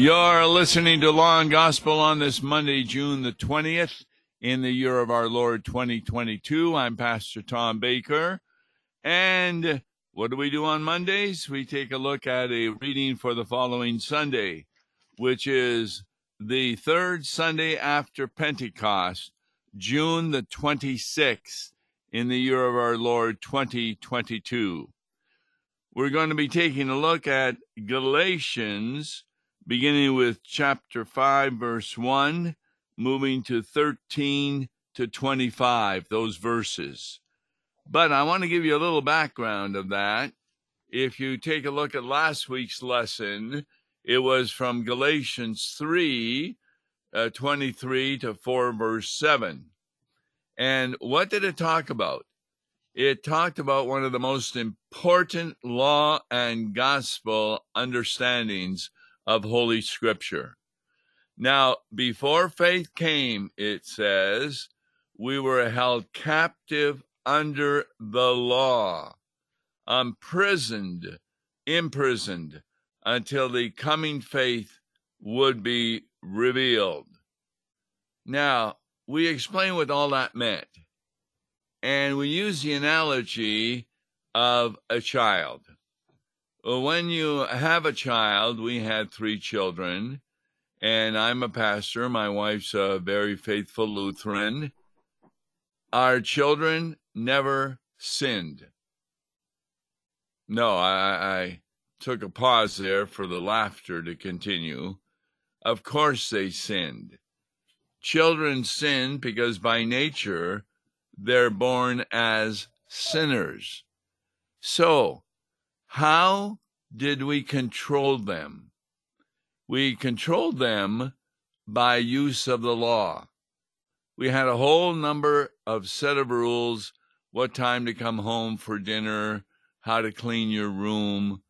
You're listening to Law and Gospel on this Monday, June the 20th, in the year of our Lord 2022. I'm Pastor Tom Baker. And what do we do on Mondays? We take a look at a reading for the following Sunday, which is the third Sunday after Pentecost, June the 26th, in the year of our Lord 2022 we're going to be taking a look at Galatians, beginning with chapter 5, verse 1, moving to 13 to 25, those verses. But I want to give you a little background of that. If you take a look at last week's lesson, it was from Galatians 3, uh, 23 to 4, verse 7. And what did it talk about? it talked about one of the most important law and gospel understandings of Holy Scripture. Now, before faith came, it says, we were held captive under the law, imprisoned, imprisoned, until the coming faith would be revealed. Now, we explain what all that meant. And we use the analogy of a child. When you have a child, we had three children, and I'm a pastor. My wife's a very faithful Lutheran. Our children never sinned. No, I, I took a pause there for the laughter to continue. Of course, they sinned. Children sin because by nature they're born as sinners. So, how did we control them? We controlled them by use of the law. We had a whole number of set of rules what time to come home for dinner, how to clean your room,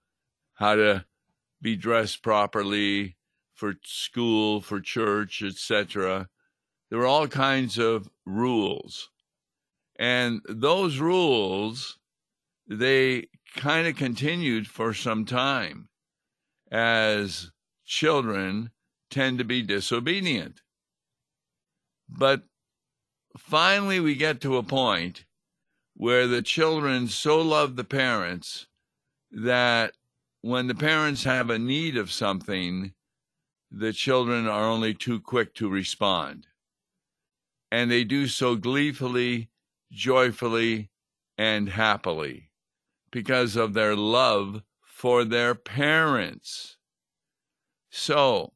how to be dressed properly for school, for church, etc. There were all kinds of rules. And those rules, they kind of continued for some time as children tend to be disobedient. But finally, we get to a point where the children so love the parents that when the parents have a need of something, the children are only too quick to respond. And they do so gleefully joyfully and happily because of their love for their parents. So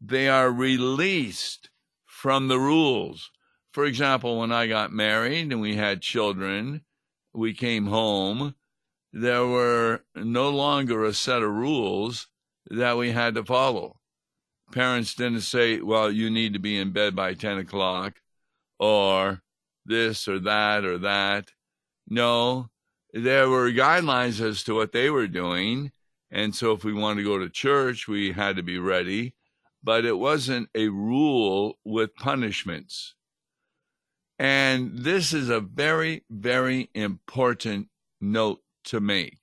they are released from the rules. For example, when I got married and we had children, we came home, there were no longer a set of rules that we had to follow. Parents didn't say, well, you need to be in bed by 10 o'clock, or this or that or that. No, there were guidelines as to what they were doing. And so if we wanted to go to church, we had to be ready. But it wasn't a rule with punishments. And this is a very, very important note to make.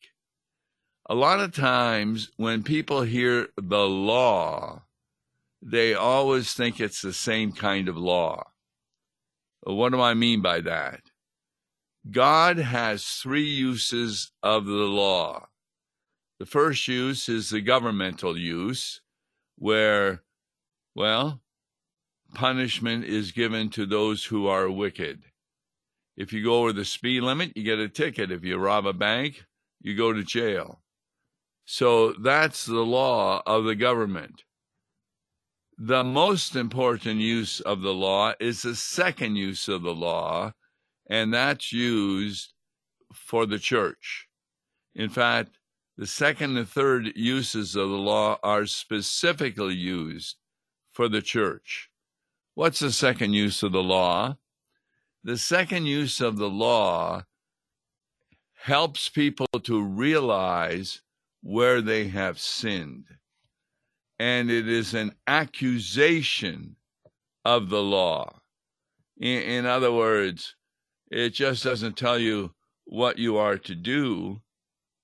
A lot of times when people hear the law, they always think it's the same kind of law. What do I mean by that? God has three uses of the law. The first use is the governmental use, where, well, punishment is given to those who are wicked. If you go over the speed limit, you get a ticket. If you rob a bank, you go to jail. So that's the law of the government. The most important use of the law is the second use of the law, and that's used for the church. In fact, the second and third uses of the law are specifically used for the church. What's the second use of the law? The second use of the law helps people to realize where they have sinned and it is an accusation of the law. In, in, other words, it just doesn't tell you what you are to do,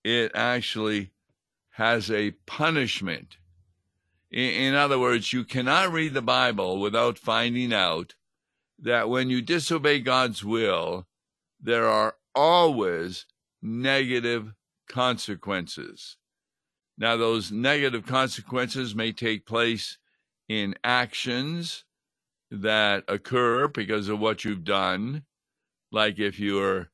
it actually has a punishment. In, other words, you cannot read the Bible without finding out that when you disobey God's will, there are always negative consequences. Now, those negative consequences may take place in actions that occur because of what you've done, like if you're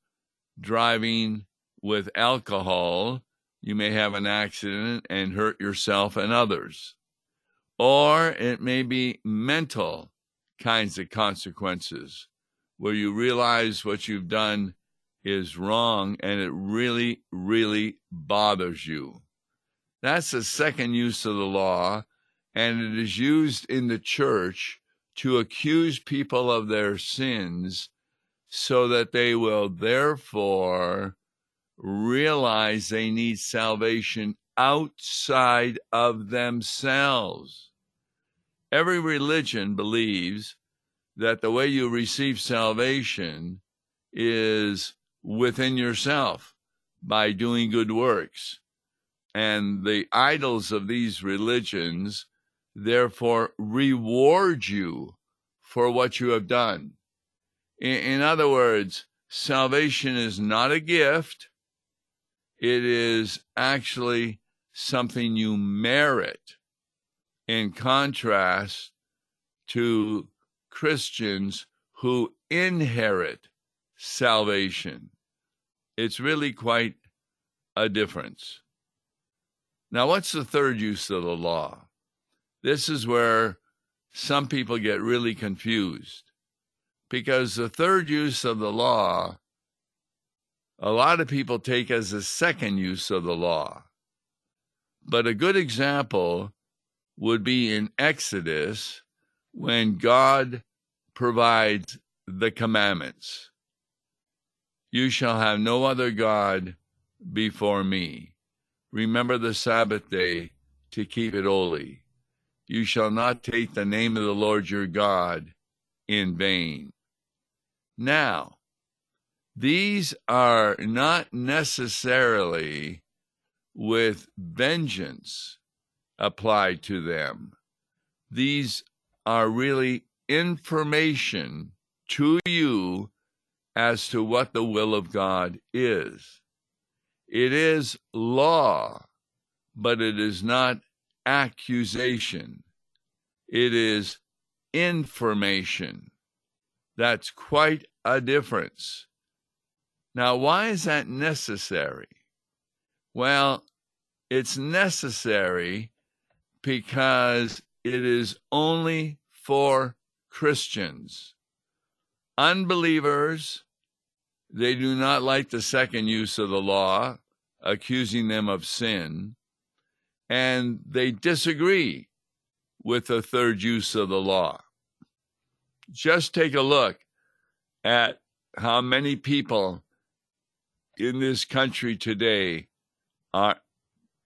driving with alcohol, you may have an accident and hurt yourself and others. Or it may be mental kinds of consequences where you realize what you've done is wrong and it really, really bothers you. That's the second use of the law, and it is used in the church to accuse people of their sins so that they will therefore realize they need salvation outside of themselves. Every religion believes that the way you receive salvation is within yourself by doing good works. And the idols of these religions therefore reward you for what you have done. In, other words, salvation is not a gift, it is actually something you merit, in contrast to Christians who inherit salvation. It's really quite a difference. Now, what's the third use of the law? This is where some people get really confused because the third use of the law, a lot of people take as the second use of the law. But a good example would be in Exodus when God provides the commandments. You shall have no other God before me. Remember the Sabbath day to keep it holy. You shall not take the name of the Lord your God in vain. Now, these are not necessarily with vengeance applied to them. These are really information to you as to what the will of God is. It is law, but it is not accusation, it is information. That's quite a difference. Now, why is that necessary? Well, it's necessary because it is only for Christians. Unbelievers, they do not like the second use of the law, accusing them of sin and they disagree with the third use of the law. Just take a look at how many people in this country today are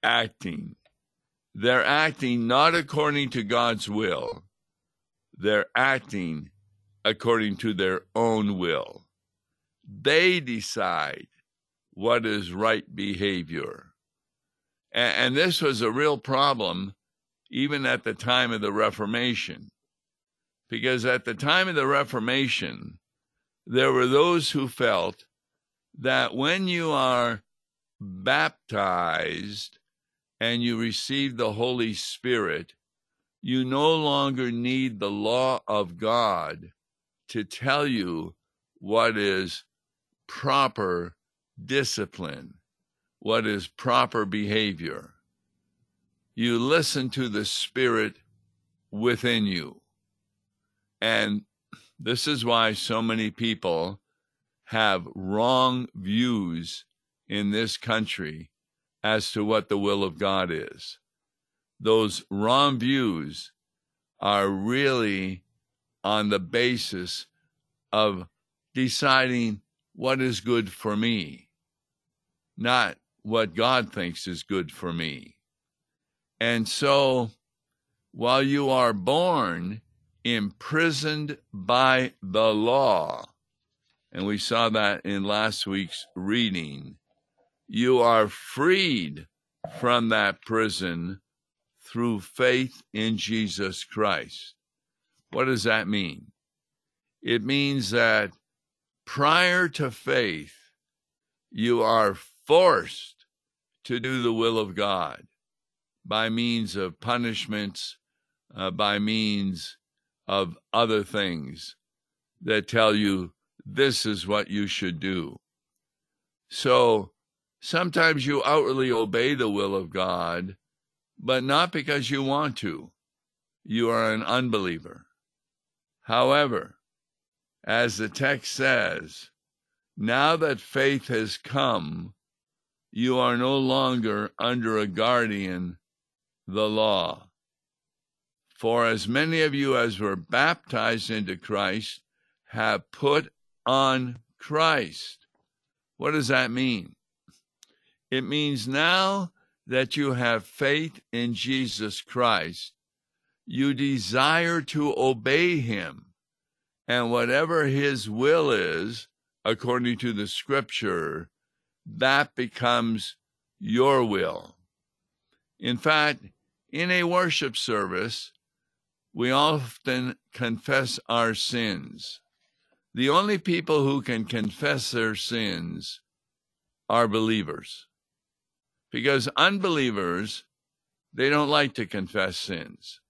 acting. They're acting not according to God's will, they're acting according to their own will. They decide what is right behavior. And, and this was a real problem even at the time of the Reformation. Because at the time of the Reformation, there were those who felt that when you are baptized and you receive the Holy Spirit, you no longer need the law of God to tell you what is proper discipline what is proper behavior. You listen to the Spirit within you. And this is why so many people have wrong views in this country as to what the will of God is. Those wrong views are really on the basis of deciding what is good for me, not what God thinks is good for me. And so, while you are born imprisoned by the law, and we saw that in last week's reading, you are freed from that prison through faith in Jesus Christ. What does that mean? It means that prior to faith, you are forced to do the will of God by means of punishments, uh, by means of other things that tell you this is what you should do. So sometimes you outwardly obey the will of God, but not because you want to. You are an unbeliever. However, as the text says, now that faith has come, you are no longer under a guardian, the law. For as many of you as were baptized into Christ have put on Christ. What does that mean? It means now that you have faith in Jesus Christ, you desire to obey him and whatever his will is, according to the scripture, that becomes your will. In fact, in a worship service, we often confess our sins. The only people who can confess their sins are believers. Because unbelievers, they don't like to confess sins.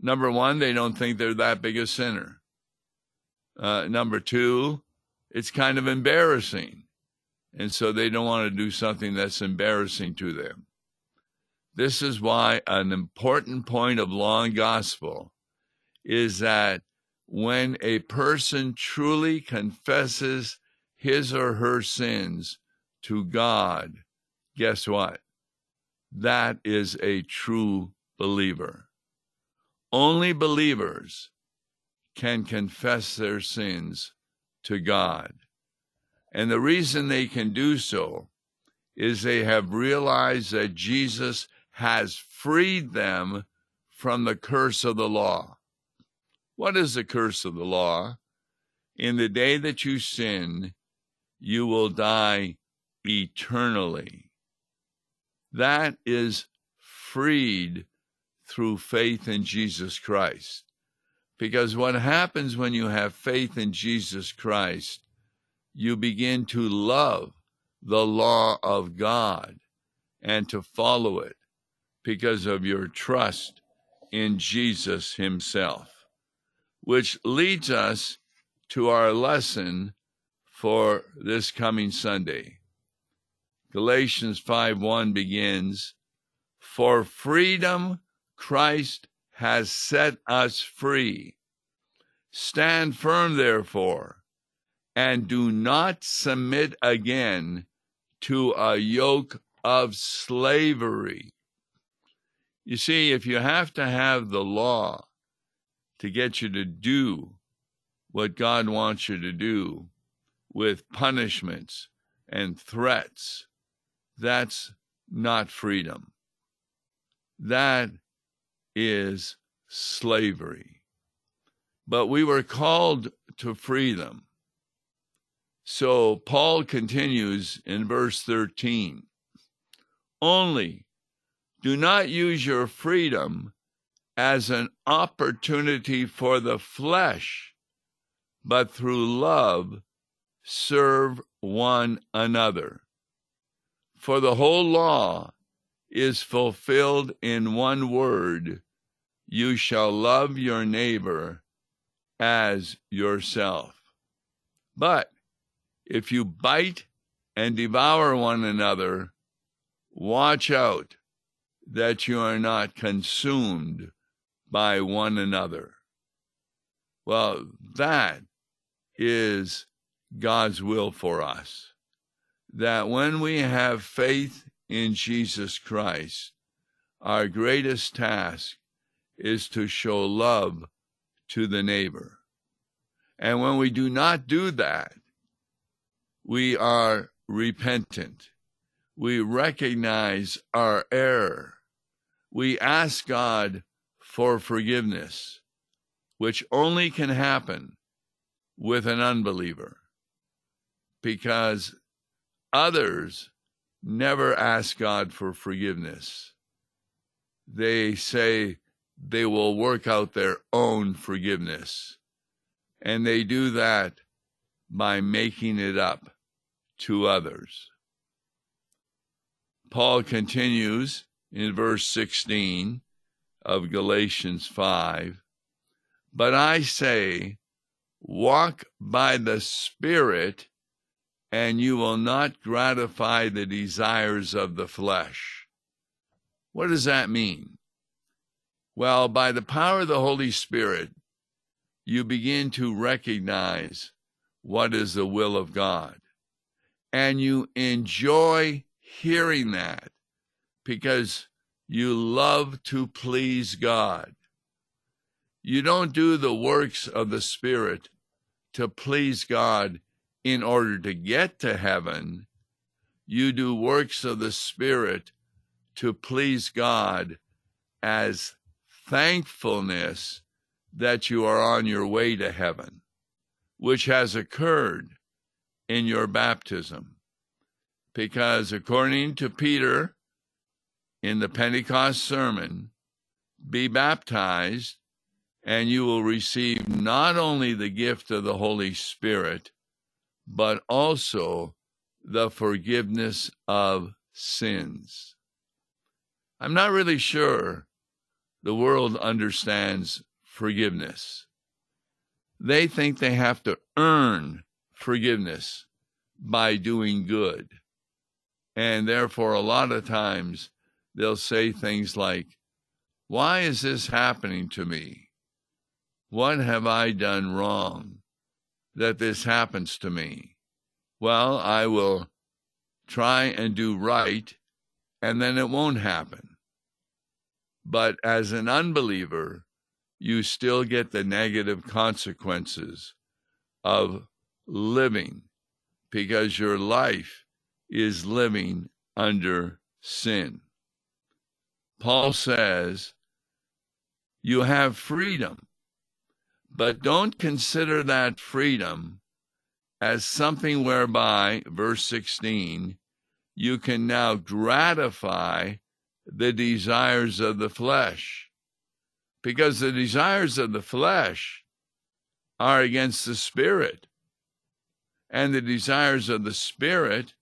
Number one, they don't think they're that big a sinner. Uh, number two, it's kind of embarrassing. And so they don't want to do something that's embarrassing to them. This is why an important point of law and gospel is that when a person truly confesses his or her sins to God, guess what? That is a true believer. Only believers can confess their sins to God. And the reason they can do so is they have realized that Jesus has freed them from the curse of the law. What is the curse of the law? In the day that you sin, you will die eternally. That is freed through faith in Jesus Christ. Because what happens when you have faith in Jesus Christ, you begin to love the law of God and to follow it because of your trust in Jesus Himself. Which leads us to our lesson for this coming Sunday. Galatians 5 1 begins, For freedom Christ has set us free. Stand firm, therefore, and do not submit again to a yoke of slavery. You see, if you have to have the law to get you to do what God wants you to do with punishments and threats, that's not freedom. That is slavery. But we were called to freedom. So Paul continues in verse 13 Only do not use your freedom as an opportunity for the flesh, but through love serve one another. For the whole law is fulfilled in one word you shall love your neighbor as yourself. But if you bite and devour one another, watch out that you are not consumed by one another. Well, that is God's will for us. That when we have faith in Jesus Christ, our greatest task is to show love to the neighbor. And when we do not do that, we are repentant. We recognize our error. We ask God for forgiveness, which only can happen with an unbeliever because others never ask God for forgiveness. They say they will work out their own forgiveness. And they do that by making it up to others. Paul continues in verse 16 of Galatians 5 But I say, walk by the Spirit, and you will not gratify the desires of the flesh. What does that mean? Well, by the power of the Holy Spirit, you begin to recognize what is the will of God. And you enjoy hearing that because you love to please God. You don't do the works of the Spirit to please God in order to get to heaven. You do works of the Spirit to please God as thankfulness that you are on your way to heaven, which has occurred in your baptism. Because according to Peter in the Pentecost sermon, be baptized and you will receive not only the gift of the Holy Spirit, but also the forgiveness of sins. I'm not really sure the world understands forgiveness. They think they have to earn forgiveness by doing good. And therefore, a lot of times they'll say things like, Why is this happening to me? What have I done wrong that this happens to me? Well, I will try and do right, and then it won't happen. But as an unbeliever, you still get the negative consequences of living because your life is living under sin. Paul says, You have freedom but don't consider that freedom as something whereby, verse 16, you can now gratify the desires of the flesh. Because the desires of the flesh are against the spirit, and the desires of the spirit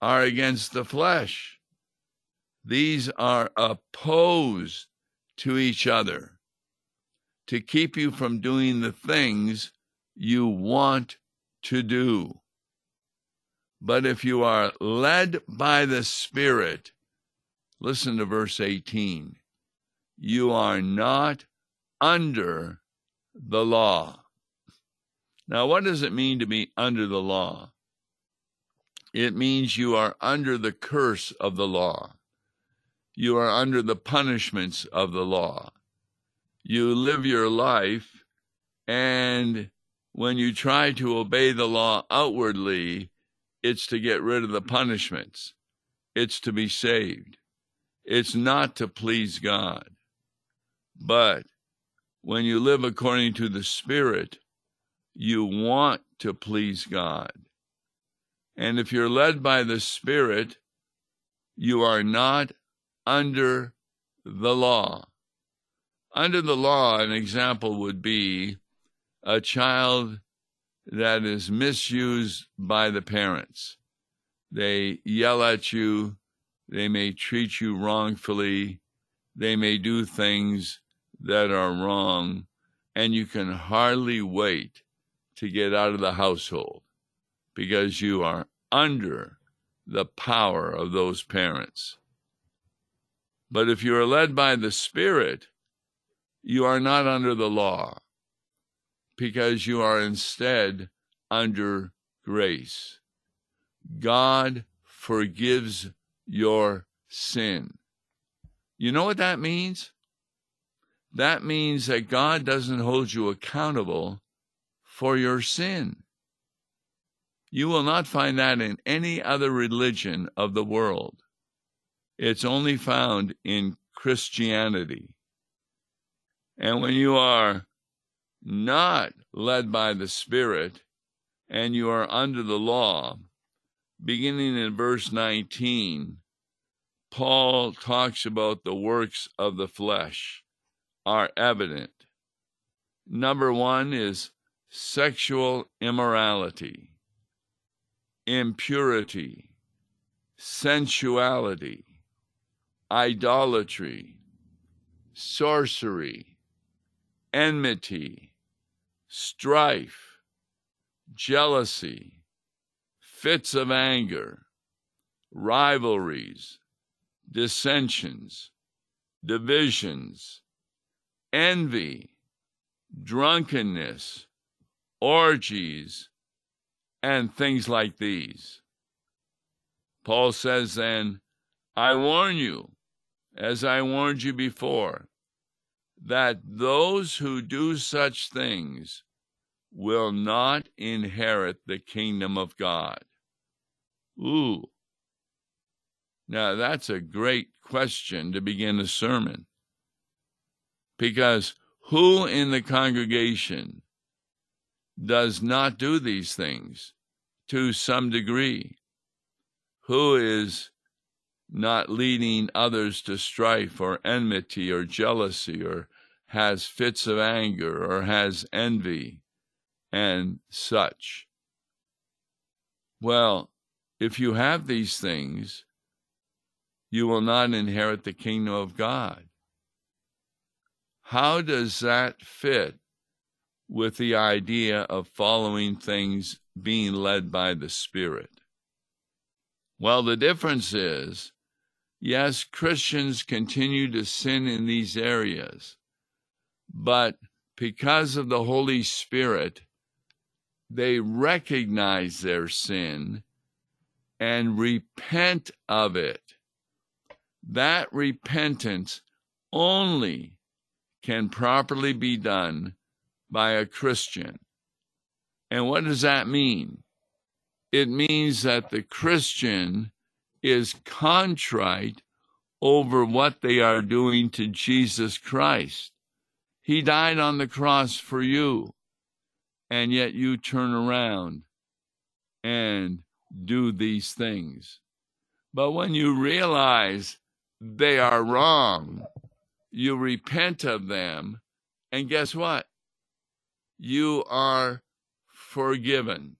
are against the flesh. These are opposed to each other to keep you from doing the things you want to do. But if you are led by the Spirit, listen to verse 18, you are not under the law. Now, what does it mean to be under the law? It means you are under the curse of the law. You are under the punishments of the law you live your life, and when you try to obey the law outwardly, it's to get rid of the punishments, it's to be saved, it's not to please God. But when you live according to the Spirit, you want to please God. And if you're led by the Spirit, you are not under the law. Under the law, an example would be a child that is misused by the parents. They yell at you, they may treat you wrongfully, they may do things that are wrong, and you can hardly wait to get out of the household because you are under the power of those parents. But if you are led by the Spirit, you are not under the law because you are instead under grace. God forgives your sin. You know what that means? That means that God doesn't hold you accountable for your sin. You will not find that in any other religion of the world. It's only found in Christianity. And when you are not led by the Spirit and you are under the law, beginning in verse 19, Paul talks about the works of the flesh are evident. Number one is sexual immorality, impurity, sensuality, idolatry, sorcery, enmity, strife, jealousy, fits of anger, rivalries, dissensions, divisions, envy, drunkenness, orgies, and things like these. Paul says then, I warn you, as I warned you before, that those who do such things will not inherit the kingdom of God. Ooh. Now, that's a great question to begin a sermon. Because who in the congregation does not do these things to some degree? Who is not leading others to strife or enmity or jealousy or has fits of anger or has envy and such? Well, if you have these things, you will not inherit the kingdom of God. How does that fit with the idea of following things being led by the Spirit? Well, the difference is yes, Christians continue to sin in these areas, but because of the Holy Spirit, they recognize their sin and repent of it. That repentance only can properly be done by a Christian. And what does that mean? It means that the Christian is contrite over what they are doing to Jesus Christ. He died on the cross for you, and yet you turn around and do these things. But when you realize they are wrong, you repent of them, and guess what? You are forgiven.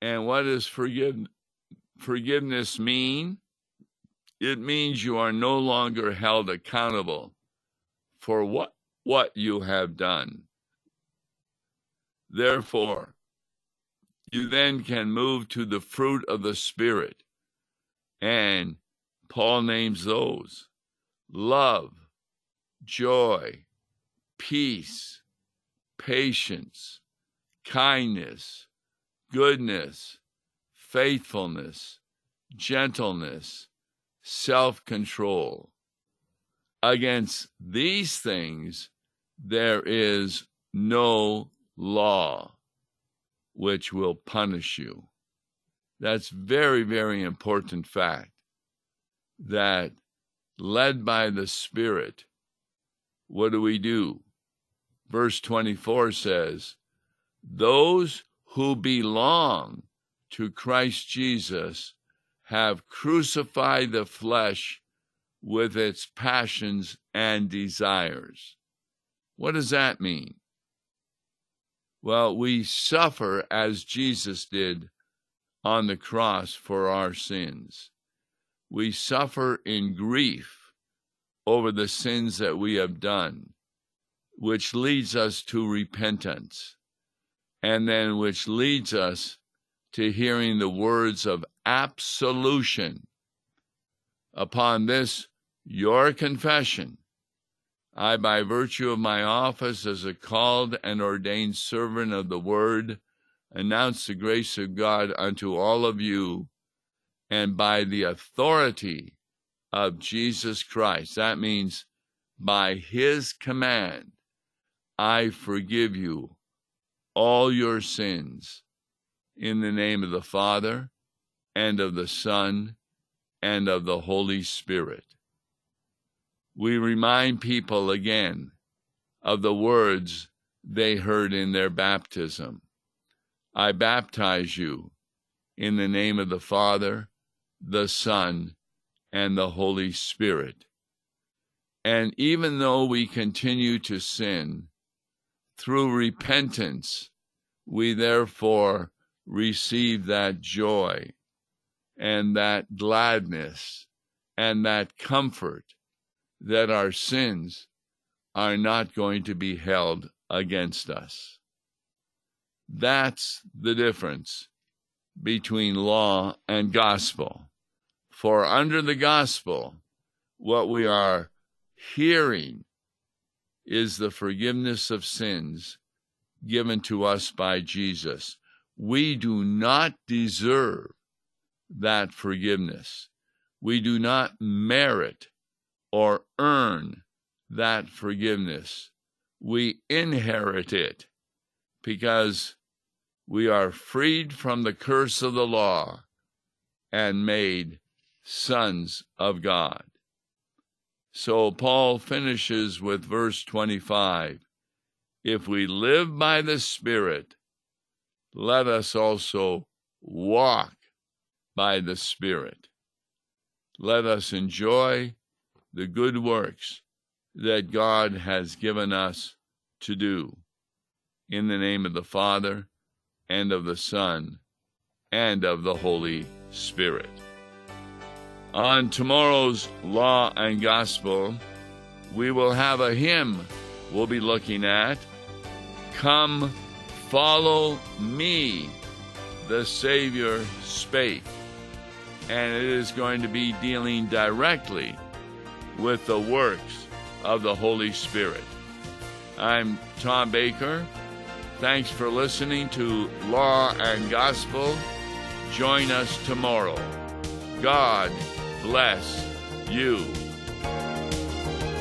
And what is does forgive, forgiveness mean? It means you are no longer held accountable for what, what you have done. Therefore, you then can move to the fruit of the Spirit. And Paul names those love, joy, peace, patience, kindness, goodness, faithfulness, gentleness, self control. Against these things there is no law which will punish you. That's very, very important fact that led by the Spirit, what do we do? Verse 24 says, Those who belong to Christ Jesus have crucified the flesh with its passions and desires. What does that mean? Well, we suffer as Jesus did on the cross for our sins we suffer in grief over the sins that we have done, which leads us to repentance, and then which leads us to hearing the words of absolution. Upon this, your confession, I, by virtue of my office as a called and ordained servant of the word, announce the grace of God unto all of you and by the authority of Jesus Christ. That means by his command, I forgive you all your sins in the name of the Father and of the Son and of the Holy Spirit. We remind people again of the words they heard in their baptism I baptize you in the name of the Father, the Son, and the Holy Spirit. And even though we continue to sin, through repentance, we therefore receive that joy and that gladness and that comfort that our sins are not going to be held against us. That's the difference between law and gospel. For under the gospel, what we are hearing is the forgiveness of sins given to us by Jesus. We do not deserve that forgiveness. We do not merit or earn that forgiveness. We inherit it because we are freed from the curse of the law and made sons of God. So Paul finishes with verse 25 If we live by the Spirit, let us also walk by the Spirit. Let us enjoy the good works that God has given us to do. In the name of the Father, and of the Son, and of the Holy Spirit. On tomorrow's Law and Gospel, we will have a hymn we'll be looking at. Come, follow me, the Savior spake. And it is going to be dealing directly with the works of the Holy Spirit. I'm Tom Baker. Thanks for listening to Law and Gospel. Join us tomorrow. God bless you.